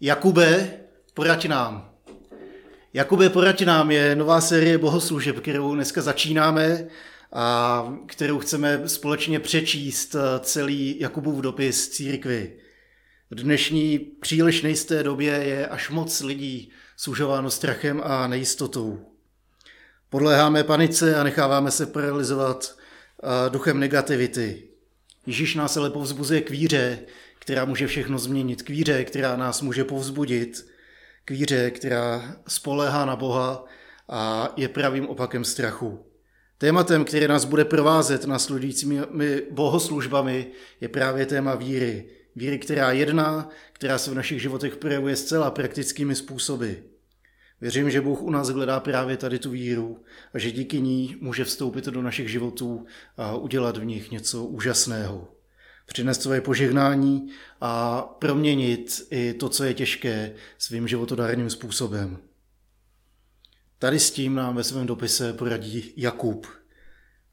Jakube, poraď nám. Jakube, poraď nám je nová série bohoslužeb, kterou dneska začínáme a kterou chceme společně přečíst celý Jakubův dopis církvi. V dnešní příliš nejisté době je až moc lidí sužováno strachem a nejistotou. Podléháme panice a necháváme se paralizovat duchem negativity. Ježíš nás ale povzbuzuje k víře, která může všechno změnit, k víře, která nás může povzbudit, k víře, která spolehá na Boha a je pravým opakem strachu. Tématem, které nás bude provázet následujícími bohoslužbami, je právě téma víry. Víry, která jedná, která se v našich životech projevuje zcela praktickými způsoby. Věřím, že Bůh u nás hledá právě tady tu víru a že díky ní může vstoupit do našich životů a udělat v nich něco úžasného. Přinést své požehnání a proměnit i to, co je těžké, svým životodárným způsobem. Tady s tím nám ve svém dopise poradí Jakub.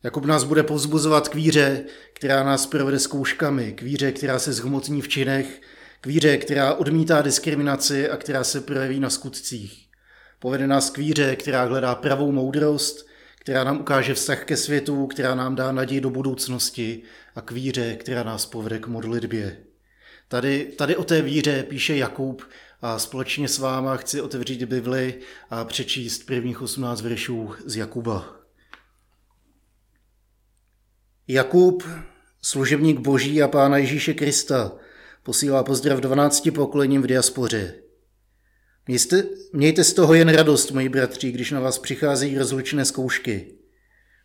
Jakub nás bude povzbuzovat k víře, která nás provede zkouškami, k víře, která se zhmotní v činech, k víře, která odmítá diskriminaci a která se projeví na skutcích. Povede nás k víře, která hledá pravou moudrost, která nám ukáže vztah ke světu, která nám dá naději do budoucnosti a k víře, která nás povede k modlitbě. Tady, tady o té víře píše Jakub a společně s váma chci otevřít Bibli a přečíst prvních 18 veršů z Jakuba. Jakub, služebník Boží a Pána Ježíše Krista, posílá pozdrav 12 pokolením v diaspoře. Mějte, mějte z toho jen radost, moji bratři, když na vás přicházejí rozlučné zkoušky.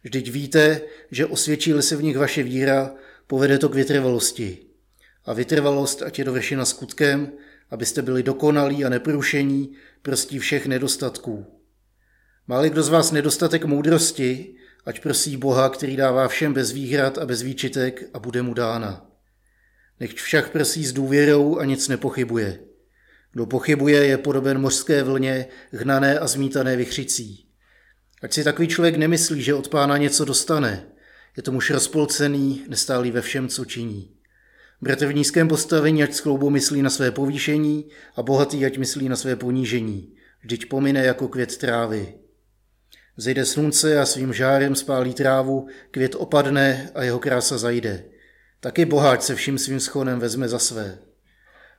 Vždyť víte, že osvědčí se v nich vaše víra, povede to k vytrvalosti. A vytrvalost, ať je dovršena skutkem, abyste byli dokonalí a neporušení, prostí všech nedostatků. Máli kdo z vás nedostatek moudrosti, ať prosí Boha, který dává všem bez výhrad a bez výčitek a bude mu dána. Nechť však prosí s důvěrou a nic nepochybuje. Kdo pochybuje, je podoben mořské vlně, hnané a zmítané vychřicí. Ať si takový člověk nemyslí, že od pána něco dostane. Je to muž rozpolcený, nestálý ve všem, co činí. Bratr v nízkém postavení, ať skloubou myslí na své povýšení a bohatý, ať myslí na své ponížení. Vždyť pomine jako květ trávy. Zejde slunce a svým žárem spálí trávu, květ opadne a jeho krása zajde. Taky boháč se vším svým schonem vezme za své.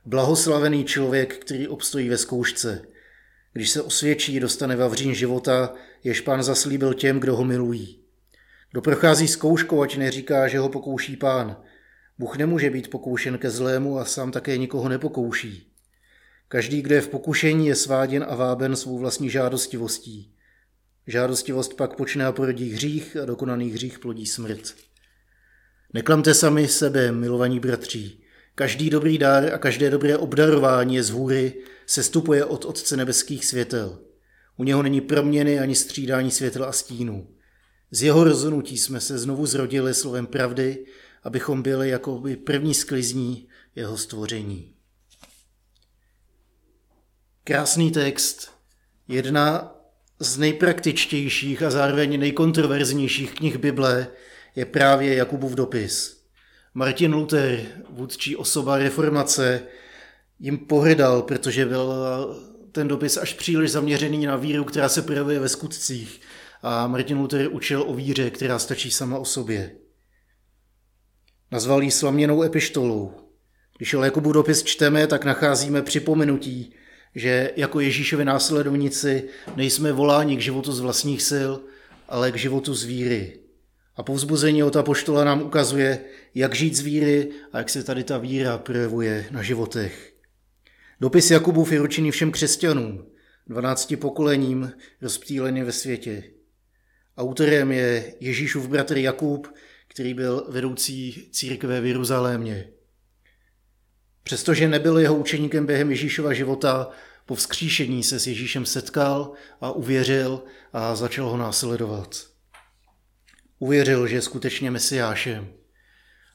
Blahoslavený člověk, který obstojí ve zkoušce. Když se osvědčí, dostane vavřín života, jež pán zaslíbil těm, kdo ho milují. Kdo prochází zkouškou, ať neříká, že ho pokouší pán. Bůh nemůže být pokoušen ke zlému a sám také nikoho nepokouší. Každý, kdo je v pokušení, je sváděn a váben svou vlastní žádostivostí. Žádostivost pak počne a porodí hřích a dokonaný hřích plodí smrt. Neklamte sami sebe, milovaní bratří. Každý dobrý dár a každé dobré obdarování je z hůry, se stupuje od Otce nebeských světel. U něho není proměny ani střídání světla a stínů. Z jeho rozhodnutí jsme se znovu zrodili slovem pravdy, abychom byli jako by první sklizní jeho stvoření. Krásný text, jedna z nejpraktičtějších a zároveň nejkontroverznějších knih Bible je právě Jakubův dopis – Martin Luther, vůdčí osoba reformace, jim pohrdal, protože byl ten dopis až příliš zaměřený na víru, která se projevuje ve skutcích. A Martin Luther učil o víře, která stačí sama o sobě. Nazval ji slaměnou epištolou. Když o Jakubu dopis čteme, tak nacházíme připomenutí, že jako Ježíšovi následovníci nejsme voláni k životu z vlastních sil, ale k životu z víry. A povzbuzení od apoštola nám ukazuje, jak žít z víry a jak se tady ta víra projevuje na životech. Dopis Jakubův je ručený všem křesťanům, 12 pokolením rozptýlený ve světě. Autorem je Ježíšův bratr Jakub, který byl vedoucí církve v Jeruzalémě. Přestože nebyl jeho učeníkem během Ježíšova života, po vzkříšení se s Ježíšem setkal a uvěřil a začal ho následovat uvěřil, že je skutečně mesiášem.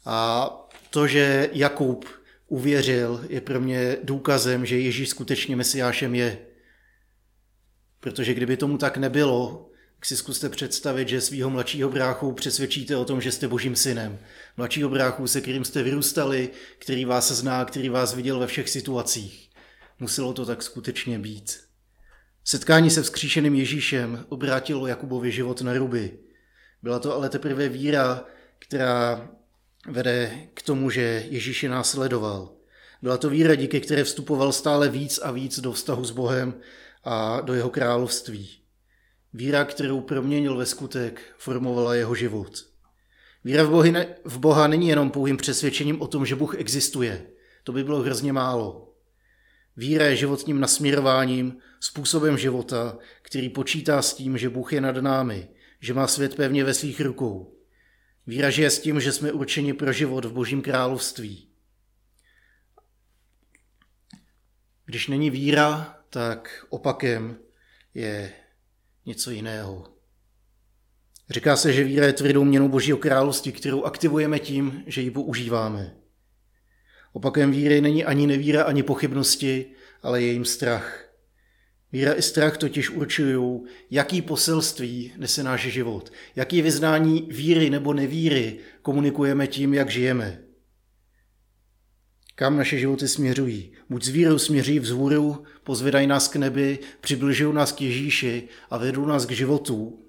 A to, že Jakub uvěřil, je pro mě důkazem, že Ježíš skutečně mesiášem je. Protože kdyby tomu tak nebylo, tak si zkuste představit, že svého mladšího bráchu přesvědčíte o tom, že jste božím synem. Mladšího bráchu, se kterým jste vyrůstali, který vás zná, který vás viděl ve všech situacích. Muselo to tak skutečně být. Setkání se vzkříšeným Ježíšem obrátilo Jakubovi život na ruby. Byla to ale teprve víra, která vede k tomu, že Ježíš je následoval. Byla to víra, díky které vstupoval stále víc a víc do vztahu s Bohem a do jeho království. Víra, kterou proměnil ve skutek, formovala jeho život. Víra v, bohy ne, v Boha není jenom pouhým přesvědčením o tom, že Bůh existuje. To by bylo hrozně málo. Víra je životním nasměrováním, způsobem života, který počítá s tím, že Bůh je nad námi, že má svět pevně ve svých rukou. Víra žije s tím, že jsme určeni pro život v Božím království. Když není víra, tak opakem je něco jiného. Říká se, že víra je tvrdou měnou Božího království, kterou aktivujeme tím, že ji používáme. Opakem víry není ani nevíra, ani pochybnosti, ale je jim strach. Víra i strach totiž určují, jaký poselství nese náš život, jaký vyznání víry nebo nevíry komunikujeme tím, jak žijeme. Kam naše životy směřují? Buď s vírou směří vzhůru, pozvedají nás k nebi, přibližují nás k Ježíši a vedou nás k životu,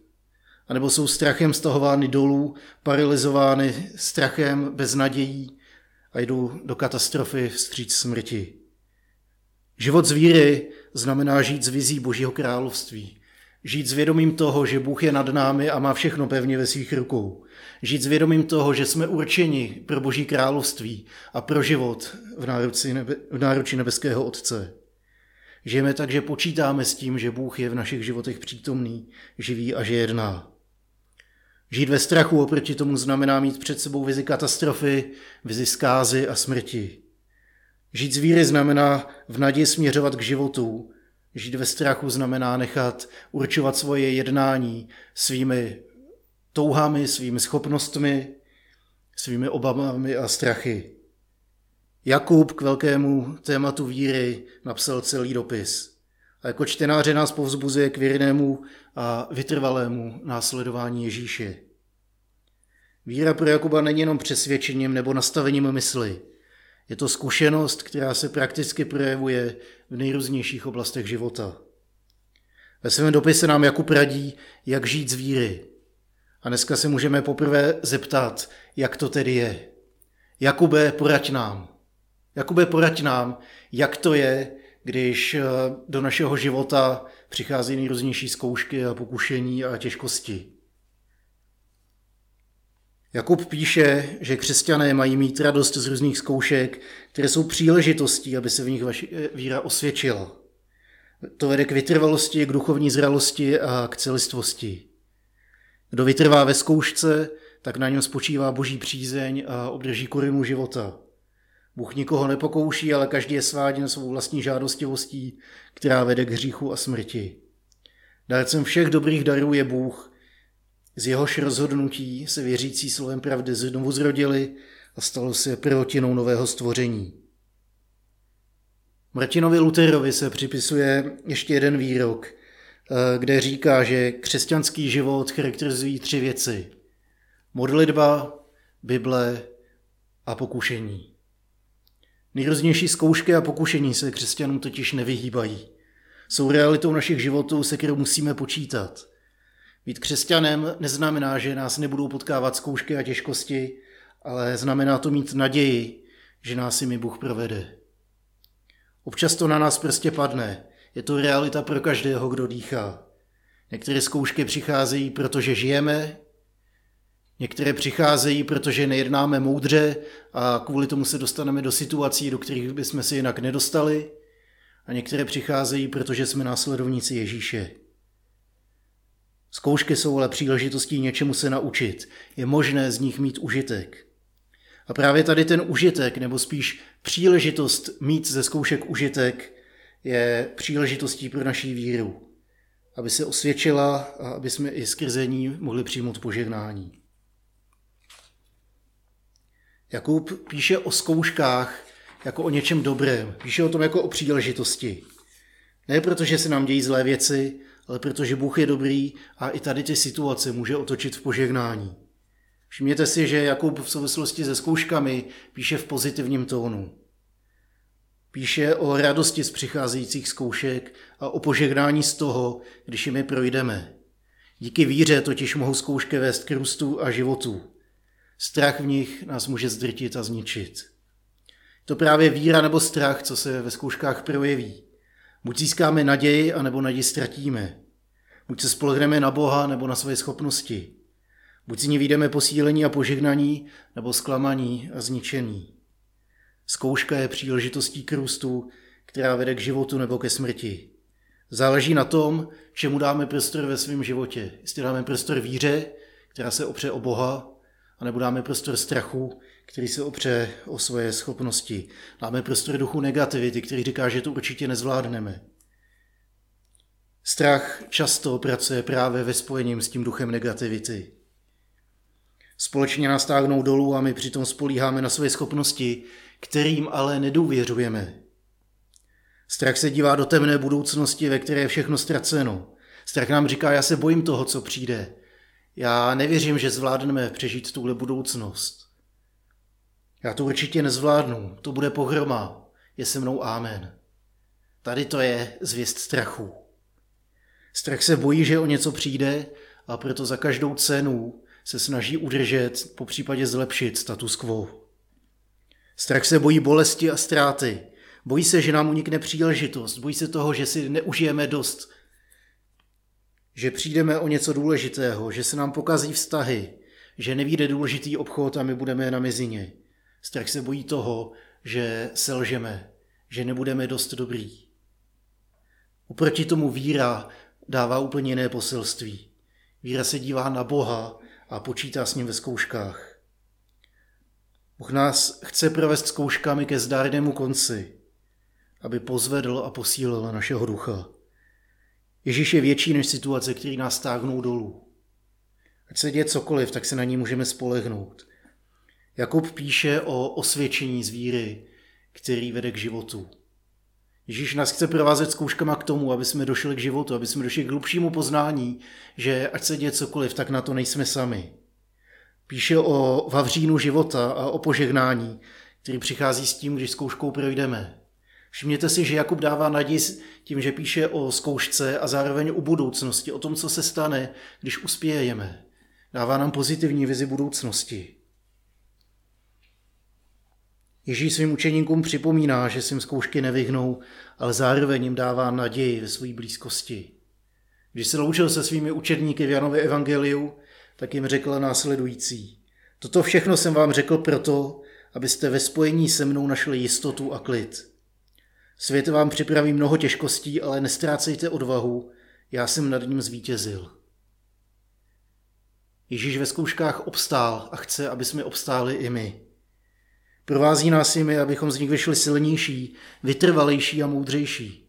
anebo jsou strachem stahovány dolů, paralizovány strachem, bez nadějí a jdou do katastrofy vstříc smrti. Život z víry znamená žít z vizí Božího království. Žít s vědomím toho, že Bůh je nad námi a má všechno pevně ve svých rukou. Žít s vědomím toho, že jsme určeni pro Boží království a pro život v náruči, nebe, v náruči nebeského Otce. Žijeme tak, že počítáme s tím, že Bůh je v našich životech přítomný, živý a že jedná. Žít ve strachu oproti tomu znamená mít před sebou vizi katastrofy, vizi zkázy a smrti. Žít z víry znamená v naději směřovat k životu. Žít ve strachu znamená nechat určovat svoje jednání svými touhami, svými schopnostmi, svými obavami a strachy. Jakub k velkému tématu víry napsal celý dopis. A jako čtenáře nás povzbuzuje k věrnému a vytrvalému následování Ježíše. Víra pro Jakuba není jenom přesvědčením nebo nastavením mysli. Je to zkušenost, která se prakticky projevuje v nejrůznějších oblastech života. Ve svém dopise nám Jakub radí, jak žít z víry. A dneska se můžeme poprvé zeptat, jak to tedy je. Jakube, poraď nám. Jakube, poraď nám, jak to je, když eh, do našeho života přichází nejrůznější zkoušky a pokušení a těžkosti. Jakub píše, že křesťané mají mít radost z různých zkoušek, které jsou příležitostí, aby se v nich vaši eh, víra osvědčila. To vede k vytrvalosti, k duchovní zralosti a k celistvosti. Kdo vytrvá ve zkoušce, tak na něm spočívá boží přízeň a obdrží korunu života. Bůh nikoho nepokouší, ale každý je sváděn svou vlastní žádostivostí, která vede k hříchu a smrti. Dárcem všech dobrých darů je Bůh, z jehož rozhodnutí se věřící slovem pravdy znovu zrodili a stalo se prvotinou nového stvoření. Martinovi Lutherovi se připisuje ještě jeden výrok, eh, kde říká, že křesťanský život charakterizují tři věci. Modlitba, Bible a pokušení. Nejrůznější zkoušky a pokušení se křesťanům totiž nevyhýbají. Jsou realitou našich životů, se kterou musíme počítat. Být křesťanem neznamená, že nás nebudou potkávat zkoušky a těžkosti, ale znamená to mít naději, že nás mi Bůh provede. Občas to na nás prostě padne. Je to realita pro každého, kdo dýchá. Některé zkoušky přicházejí, protože žijeme, některé přicházejí, protože nejednáme moudře a kvůli tomu se dostaneme do situací, do kterých bychom se jinak nedostali. A některé přicházejí, protože jsme následovníci Ježíše. Zkoušky jsou ale příležitostí něčemu se naučit. Je možné z nich mít užitek. A právě tady ten užitek, nebo spíš příležitost mít ze zkoušek užitek, je příležitostí pro naší víru. Aby se osvědčila a aby jsme i skrze ní mohli přijmout požehnání. Jakub píše o zkouškách jako o něčem dobrém. Píše o tom jako o příležitosti. Ne proto, že se nám dějí zlé věci, ale protože Bůh je dobrý a i tady ty situace může otočit v požehnání. Všimněte si, že Jakub v souvislosti se zkouškami píše v pozitivním tónu. Píše o radosti z přicházejících zkoušek a o požehnání z toho, když jimi projdeme. Díky víře totiž mohou zkoušky vést k růstu a životu. Strach v nich nás může zdrtit a zničit. To právě víra nebo strach, co se ve zkouškách projeví. Buď získáme naději, anebo naději ztratíme. Buď se spolehneme na Boha nebo na své schopnosti. Buď z ní vyjdeme posílení a požehnaní, nebo zklamaní a zničení. Zkouška je příležitostí k růstu, která vede k životu nebo ke smrti. Záleží na tom, čemu dáme prostor ve svém životě. Jestli dáme prostor víře, která se opře o Boha, anebo dáme prostor strachu, který se opře o svoje schopnosti. Dáme prostor duchu negativity, který říká, že to určitě nezvládneme. Strach často pracuje právě ve spojení s tím duchem negativity. Společně nás táhnou dolů a my přitom spolíháme na své schopnosti, kterým ale nedůvěřujeme. Strach se dívá do temné budoucnosti, ve které je všechno ztraceno. Strach nám říká, já se bojím toho, co přijde. Já nevěřím, že zvládneme přežít tuhle budoucnost. Já to určitě nezvládnu, to bude pohroma, je se mnou ámen. Tady to je zvěst strachu. Strach se bojí, že o něco přijde a proto za každou cenu se snaží udržet, po případě zlepšit status quo. Strach se bojí bolesti a ztráty. Bojí se, že nám unikne příležitost. Bojí se toho, že si neužijeme dost. Že přijdeme o něco důležitého, že se nám pokazí vztahy, že nevíde důležitý obchod a my budeme na mizině. Strach se bojí toho, že selžeme, že nebudeme dost dobrý. Oproti tomu víra dává úplně jiné poselství. Víra se dívá na Boha a počítá s ním ve zkouškách. Bůh nás chce provést zkouškami ke zdárnému konci, aby pozvedl a posílil našeho ducha. Ježíš je větší než situace, které nás táhnou dolů. Ať se děje cokoliv, tak se na ní můžeme spolehnout. Jakub píše o osvědčení z víry, který vede k životu. Ježíš nás chce provázet zkouškama k tomu, aby jsme došli k životu, aby jsme došli k hlubšímu poznání, že ať se děje cokoliv, tak na to nejsme sami. Píše o vavřínu života a o požehnání, který přichází s tím, když zkouškou projdeme. Všimněte si, že Jakub dává naději tím, že píše o zkoušce a zároveň o budoucnosti, o tom, co se stane, když uspějeme. Dává nám pozitivní vizi budoucnosti. Ježíš svým učeníkům připomíná, že si zkoušky nevyhnou, ale zároveň jim dává naději ve své blízkosti. Když se loučil se svými učedníky v Janově evangeliu, tak jim řekl následující. Toto všechno jsem vám řekl proto, abyste ve spojení se mnou našli jistotu a klid. Svět vám připraví mnoho těžkostí, ale nestrácejte odvahu, já jsem nad ním zvítězil. Ježíš ve zkouškách obstál a chce, aby jsme obstáli i my. Provází nás jimi, abychom z nich vyšli silnější, vytrvalejší a moudřejší.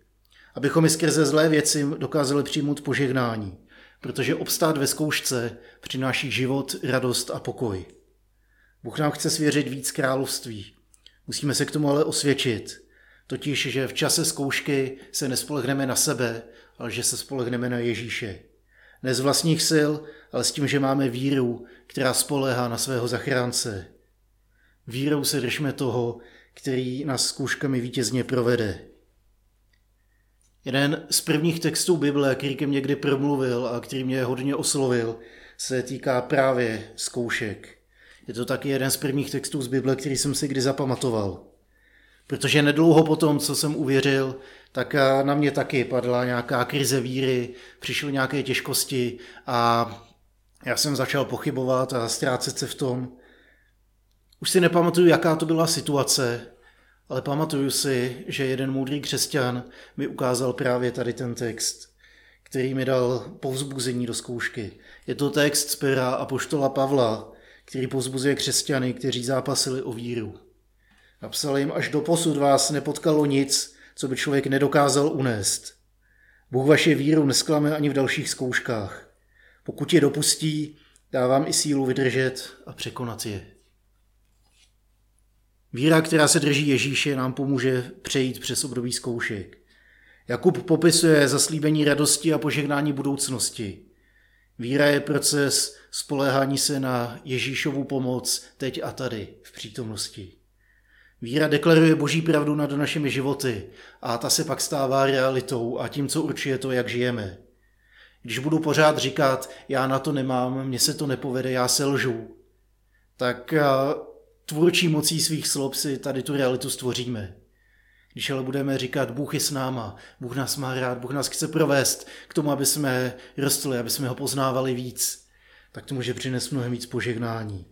Abychom i skrze zlé věci dokázali přijmout požehnání, protože obstát ve zkoušce přináší život, radost a pokoj. Bůh nám chce svěřit víc království. Musíme se k tomu ale osvědčit, totiž, že v čase zkoušky se nespolehneme na sebe, ale že se spolehneme na Ježíše. Ne z vlastních sil, ale s tím, že máme víru, která spolehá na svého zachránce. Vírou se držme toho, který nás zkouškami vítězně provede. Jeden z prvních textů Bible, který ke mně kdy promluvil a který mě hodně oslovil, se týká právě zkoušek. Je to taky jeden z prvních textů z Bible, který jsem si kdy zapamatoval. Protože nedlouho po tom, co jsem uvěřil, tak na mě taky padla nějaká krize víry, přišly nějaké těžkosti a já jsem začal pochybovat a ztrácet se v tom. Už si nepamatuju, jaká to byla situace, ale pamatuju si, že jeden moudrý křesťan mi ukázal právě tady ten text, který mi dal povzbuzení do zkoušky. Je to text z pera Apoštola Pavla, který povzbuzuje křesťany, kteří zápasili o víru. Napsal jim, až do posud vás nepotkalo nic, co by člověk nedokázal unést. Bůh vaše víru nesklame ani v dalších zkouškách. Pokud je dopustí, dávám i sílu vydržet a překonat je. Víra, která se drží Ježíše, nám pomůže přejít přes období zkoušek. Jakub popisuje zaslíbení radosti a požehnání budoucnosti. Víra je proces spoléhání se na Ježíšovu pomoc teď a tady v přítomnosti. Víra deklaruje boží pravdu nad našimi životy a ta se pak stává realitou a tím, co určuje to, jak žijeme. Když budu pořád říkat, já na to nemám, mně se to nepovede, já se lžu, tak tvůrčí mocí svých slov si tady tu realitu stvoříme. Když ale budeme říkat, Bůh je s náma, Bůh nás má rád, Bůh nás chce provést k tomu, aby jsme rostli, aby jsme ho poznávali víc, tak to může přinést mnohem víc požehnání.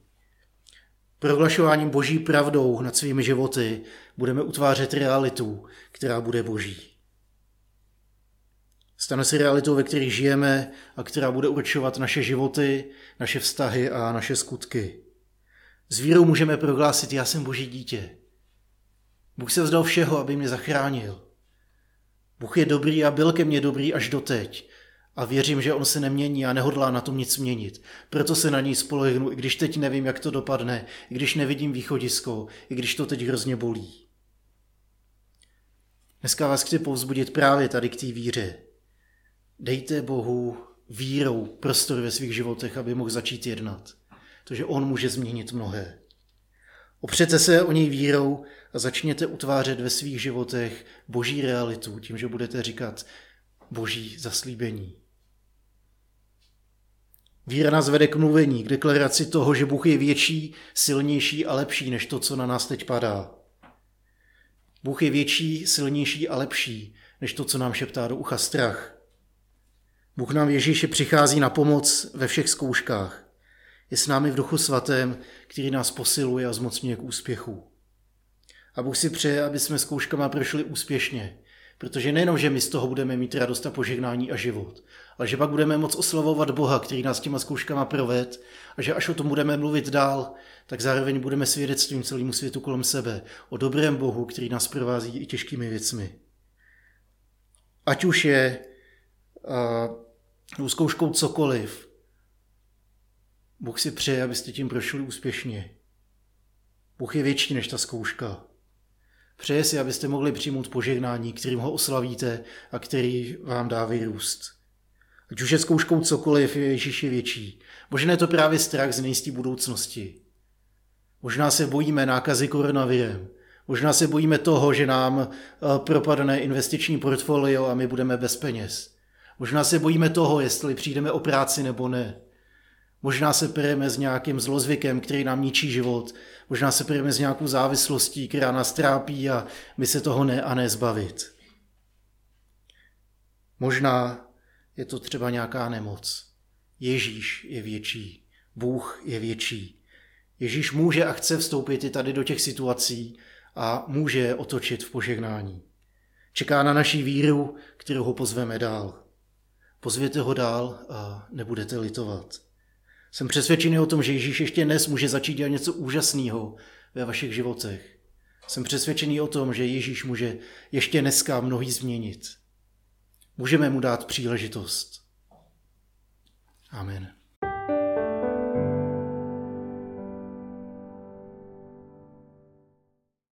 Prohlašováním boží pravdou nad svými životy budeme utvářet realitu, která bude boží. Stane se realitou, ve které žijeme a která bude určovat naše životy, naše vztahy a naše skutky. S vírou můžeme prohlásit, já jsem boží dítě. Bůh se vzdal všeho, aby mě zachránil. Bůh je dobrý a byl ke mně dobrý až doteď. A věřím, že on se nemění a nehodlá na tom nic měnit. Proto se na něj spolehnu, i když teď nevím, jak to dopadne, i když nevidím východisko, i když to teď hrozně bolí. Dneska vás chci povzbudit právě tady k té víře. Dejte Bohu vírou prostor ve svých životech, aby mohl začít jednat. Protože on může změnit mnohé. Opřete se o něj vírou a začněte utvářet ve svých životech boží realitu tím, že budete říkat boží zaslíbení. Víra nás vede k mluvení, k deklaraci toho, že Bůh je větší, silnější a lepší než to, co na nás teď padá. Bůh je větší, silnější a lepší než to, co nám šeptá do ucha strach. Bůh nám Ježíši přichází na pomoc ve všech zkouškách. Je s námi v duchu svatém, který nás posiluje a zmocňuje k úspěchu. A Bůh si přeje, aby jsme zkouškama prošli úspěšně, protože nejenom, že my z toho budeme mít radost a požehnání a život, ale že pak budeme moc oslavovat Boha, který nás těma zkouškama proved a že až o tom budeme mluvit dál, tak zároveň budeme svědectvím celému světu kolem sebe o dobrém Bohu, který nás provází i těžkými věcmi. Ať už je uh, zkouškou cokoliv, Bůh si přeje, abyste tím prošli úspěšně. Bůh je větší než ta zkouška. Přeje si, abyste mohli přijmout požehnání, kterým ho oslavíte a který vám dá vyrůst. Ať už je zkouškou cokoliv, je Ježíš je větší. Možná je to právě strach z nejistý budoucnosti. Možná se bojíme nákazy koronavirem. Možná se bojíme toho, že nám eh, propadne investiční portfolio a my budeme bez peněz. Možná se bojíme toho, jestli přijdeme o práci nebo ne. Možná se pereme s nějakým zlozvykem, který nám ničí život. Možná se pereme s nějakou závislostí, která nás trápí a my se toho ne a ne zbavit. Možná je to třeba nějaká nemoc. Ježíš je větší. Bůh je větší. Ježíš může a chce vstoupit i tady do těch situací a může je otočit v požehnání. Čeká na naší víru, kterou ho pozveme dál. Pozvěte ho dál a nebudete litovat. Jsem přesvědčený o tom, že Ježíš ještě dnes může začít dělat něco úžasného ve vašich životech. Jsem přesvědčený o tom, že Ježíš může ještě dneska mnohý změnit. Můžeme mu dát příležitost. Amen.